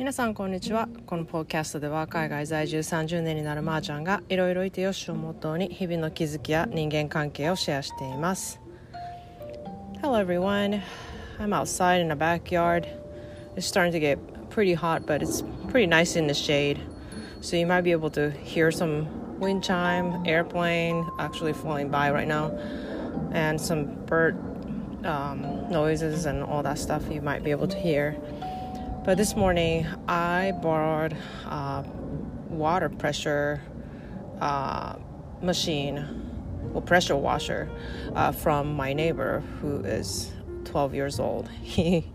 皆さんこんにちはこのポッドキャストでは海外在住30年になるまーちゃんがいろいろいてよしをモットーに日々の気づきや人間関係をシェアしています Hello everyone I'm outside in the backyard It's starting to get pretty hot but it's pretty nice in the shade so you might be able to hear some wind chime airplane actually flying by right now and some bird um, noises and all that stuff you might be able to hear But this morning, I borrowed a water pressure uh, machine, or pressure washer, uh, from my neighbor who is 12 years old. He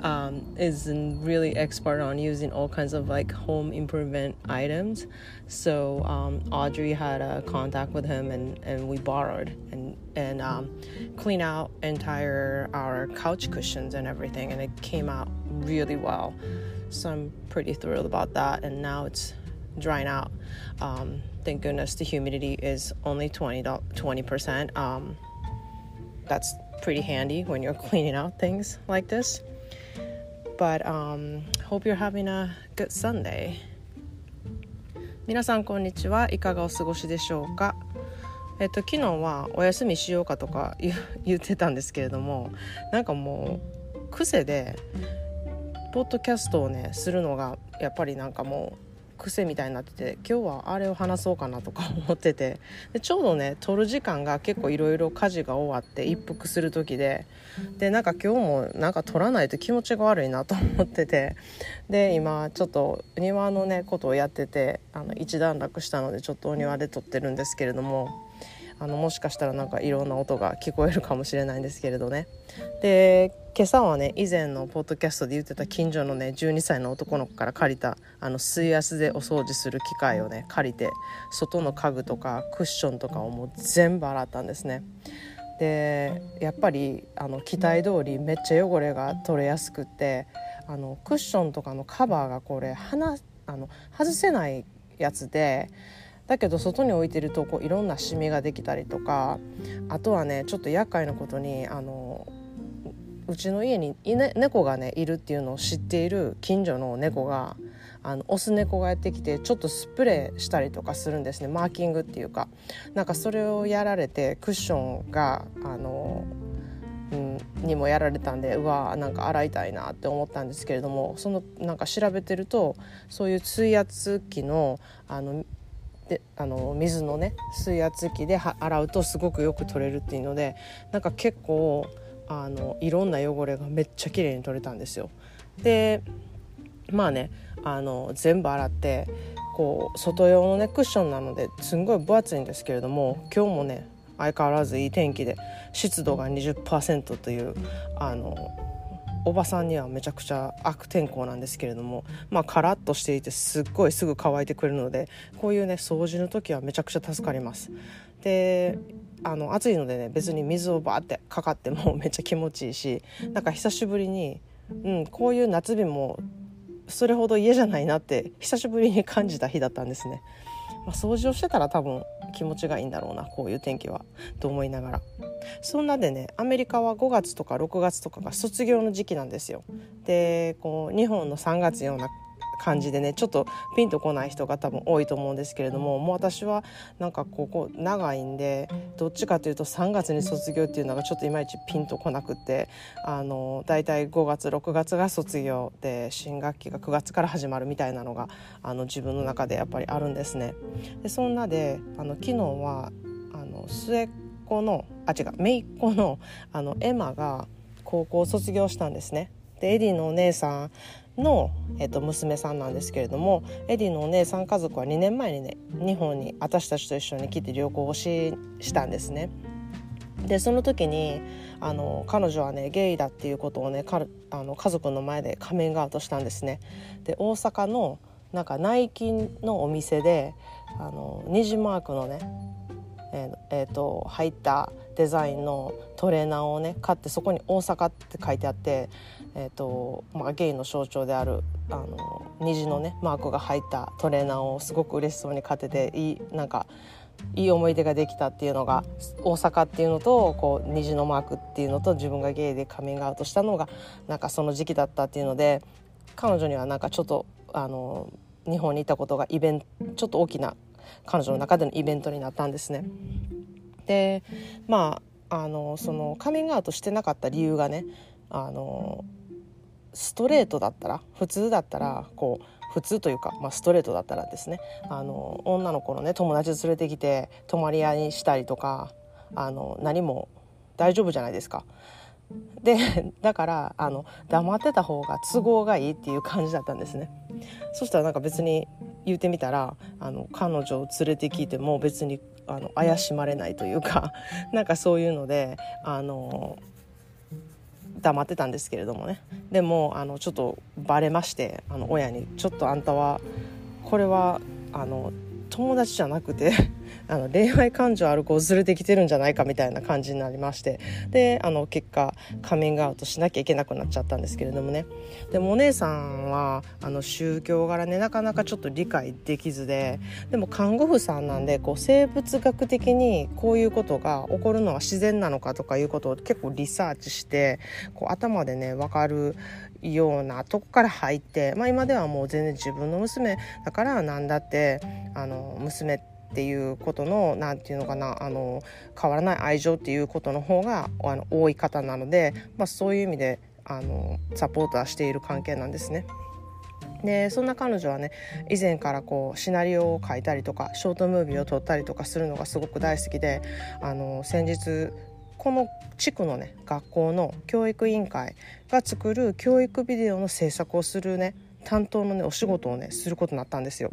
um, is really expert on using all kinds of like home improvement items. So um, Audrey had a contact with him, and, and we borrowed and and um, clean out entire our couch cushions and everything, and it came out really well. So I'm pretty thrilled about that. And now it's drying out. Um, thank goodness the humidity is only 20 percent. Um, that's pretty handy when you're cleaning out things like this. But um, hope you're having a good Sunday. 皆さんこんにちはいかがお過ごしでしょうか？えっと昨日はお休みしようかとか言 ってたんですけれどもなんかもう癖でポッドキャストをねするのがやっぱりなんかもう癖みたいになってて今日はあれを話そうかなとか思ってて。でちょうどね撮る時間が結構いろいろ家事が終わって一服する時で。でなんか今日もなんか撮らないと気持ちが悪いなと思ってて。で今ちょっと庭のねことをやっててあの一段落したのでちょっとお庭で撮ってるんですけれどもあのもしかしたらなんかいろんな音が聞こえるかもしれないんですけれどね。で今朝はね以前のポッドキャストで言ってた近所のね12歳の男の子から借りたあの水圧でお掃除する機械をね借りて外の家具とかクッションとかをもう全部洗ったんですね。でやっぱりあの期待通りめっちゃ汚れが取れやすくてあのクッションとかのカバーがこれあの外せないやつでだけど外に置いてるとこういろんなシミができたりとかあとはねちょっと厄介なことにあのうちの家に猫がねいるっていうのを知っている近所の猫があのオス猫がやってきてちょっとスプレーしたりとかするんですね。マーキングっていうか。なんかそれをやられてクッションがあの、うん、にもやられたんでうわなんか洗いたいなって思ったんですけれどもそのなんか調べてるとそういう水圧器のあのであの水のね水圧器で洗うとすごくよく取れるっていうのでなんか結構あのいろんな汚れがめっちゃ綺麗に取れたんですよ。でまあねあの全部洗ってこう外用のねクッションなのですんごい分厚いんですけれども今日もね相変わらずいい天気で湿度が20%というあのおばさんにはめちゃくちゃ悪天候なんですけれどもまあカラッとしていてすっごいすぐ乾いてくれるのでこういうね掃除の時はめちゃくちゃ助かりますであの暑いのでね別に水をバーってかかってもめっちゃ気持ちいいしなんか久しぶりに、うん、こういう夏日もそれほど嫌じゃないなって久しぶりに感じた日だったんですね。まあ、掃除をしてたら多分気持ちがいいんだろうなこういう天気はと思いながらそんなでねアメリカは5月とか6月とかが卒業の時期なんですよでこう日本の3月ような感じでねちょっとピンとこない人が多分多いと思うんですけれどももう私はなんかここ長いんでどっちかというと3月に卒業っていうのがちょっといまいちピンとこなくてあの大体5月6月が卒業で新学期が9月から始まるみたいなのがあの自分の中でやっぱりあるんですね。でそんなであの昨日はあの末っ子のあ違う姪っ子のあのエマが高校を卒業したんですね。でエディのお姉さんの、えー、と娘さんなんですけれどもエディのお姉さん家族は2年前にね日本に私たちと一緒に来て旅行をししたんですね。でその時にあの彼女はねゲイだっていうことをねかあの家族の前でカミングアウトしたんですね。で大阪のなんかナイキのお店であの虹マークのねえーえーと入ったデザインのトレーナーをね買ってそこに「大阪」って書いてあってえーとまあ、ゲイの象徴であるあの虹のねマークが入ったトレーナーをすごく嬉しそうに買ってていいなんかいい思い出ができたっていうのが大阪っていうのとこう虹のマークっていうのと自分がゲイでカミングアウトしたのがなんかその時期だったっていうので彼女にはなんかちょっとあの日本にいたことがイベントちょっと大きな彼女の中でのイベントになったんですね。でまああのそのカミングアウトしてなかった理由がねあのストレートだったら普通だったらこう普通というか、まあ、ストレートだったらですね。あの女の子のね友達連れてきて泊まり屋にしたりとかあの何も大丈夫じゃないですか。でだからあの黙ってた方が都合がいいっていう感じだったんですね。そしたらなんか別に言うてみたらあの彼女を連れてきても別にあの怪しまれないというかなんかそういうのであの黙ってたんですけれどもね。でもあのちょっとバレましてあの親に「ちょっとあんたはこれはあの友達じゃなくてあの恋愛感情ある子を連れてきてるんじゃないかみたいな感じになりまして。であの結果カミングアウトしなきゃいけなくなっちゃったんですけれどもね。でもお姉さんはあの宗教柄ねなかなかちょっと理解できずででも看護婦さんなんでこう生物学的にこういうことが起こるのは自然なのかとかいうことを結構リサーチしてこう頭でね分かるようなとこから入って、まあ、今ではもう全然自分の娘だからなんだってあの娘ってていうことの何て言うのかなあの変わらない愛情っていうことの方があの多い方なので、まあ、そういう意味であのサポートはしている関係なんですね。でそんな彼女はね以前からこうシナリオを書いたりとかショートムービーを撮ったりとかするのがすごく大好きであの先日この地区のね学校の教育委員会が作る教育ビデオの制作をするね担当のねお仕事をねすることになったんですよ。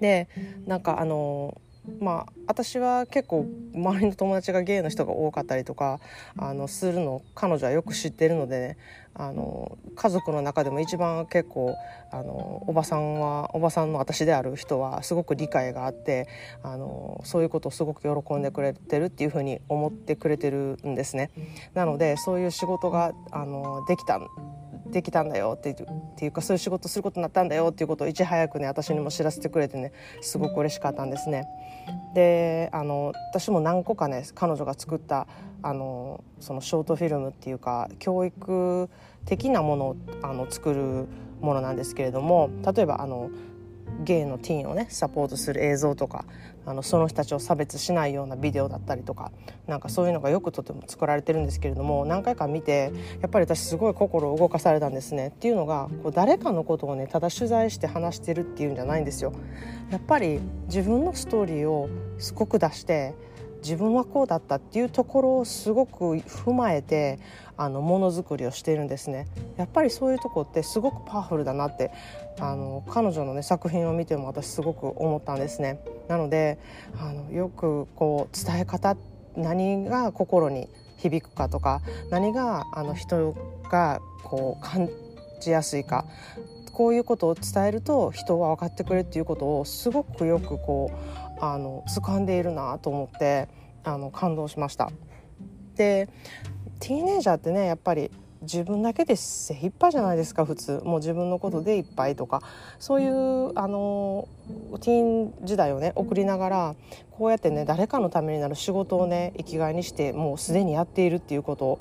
でなんかあのまあ私は結構周りの友達がゲイの人が多かったりとかあのするの彼女はよく知ってるのでねあの家族の中でも一番結構あのおばさんはおばさんの私である人はすごく理解があってあのそういうことをすごく喜んでくれてるっていうふうに思ってくれてるんですね。なのでそういう仕事があのできたできたんだよってっていうかそういう仕事することになったんだよっていうことをいち早くね私にも知らせてくれてねすごく嬉しかったんですね。であの私も何個かね彼女が作ったあのそのショートフィルムっていうか教育的なものをあの作るものなんですけれども例えばあのゲイのティーンをねサポートする映像とかあのその人たちを差別しないようなビデオだったりとかなんかそういうのがよくとても作られてるんですけれども何回か見てやっぱり私すごい心を動かされたんですねっていうのがこう誰かのことをねただ取材して話してるっていうんじゃないんですよ。やっぱり自分のストーリーをすごく出して自分はこうだったっていうところをすごく踏まえてあのものづくりをしているんですね。やっぱりそういうとこってすごくパワフルだなってあの彼女の、ね、作品を見ても私すごく思ったんですね。なのであのよくこう伝え方何が心に響くかとか何があの人がこう感じやすいかこういうことを伝えると人は分かってくれっていうことをすごくよくこうあの掴んでいるなと思ってあの感動しました。でティーネイジャーってねやっぱり自分だけで精一杯じゃないですか普通もう自分のことでいっぱいとかそういうあのティーン時代をね送りながらこうやってね誰かのためになる仕事をね生きがいにしてもうすでにやっているっていうこと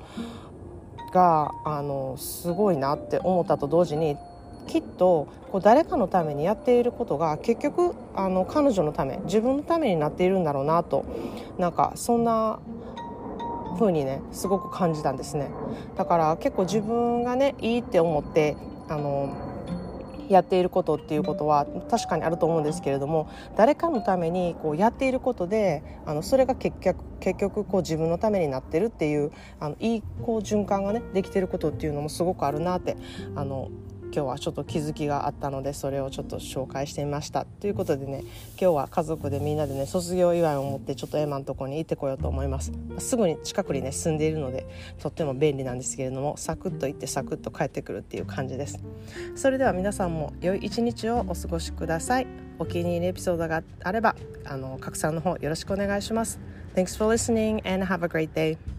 があのすごいなって思ったと同時にきっとこう誰かのためにやっていることが結局あの彼女のため自分のためになっているんだろうなとなんかそんな風にねすごく感じたんですね。だから結構自分がねいいって思ってあのやっていることっていうことは確かにあると思うんですけれども誰かのためにこうやっていることであのそれが結局結局こう自分のためになってるっていうあのいいこう循環がねできてることっていうのもすごくあるなってあの今日はちょっと気づきがあったのでそれをちょっと紹介してみました。ということでね今日は家族でみんなでね卒業祝いを持ってちょっとエマのとこに行ってこようと思います。すぐに近くにね住んでいるのでとっても便利なんですけれどもサクッと行ってサクッと帰ってくるっていう感じです。それでは皆さんも良い一日をお過ごしください。お気に入りエピソードがあればあの拡散の方よろしくお願いします。Thanks for listening and have a great day.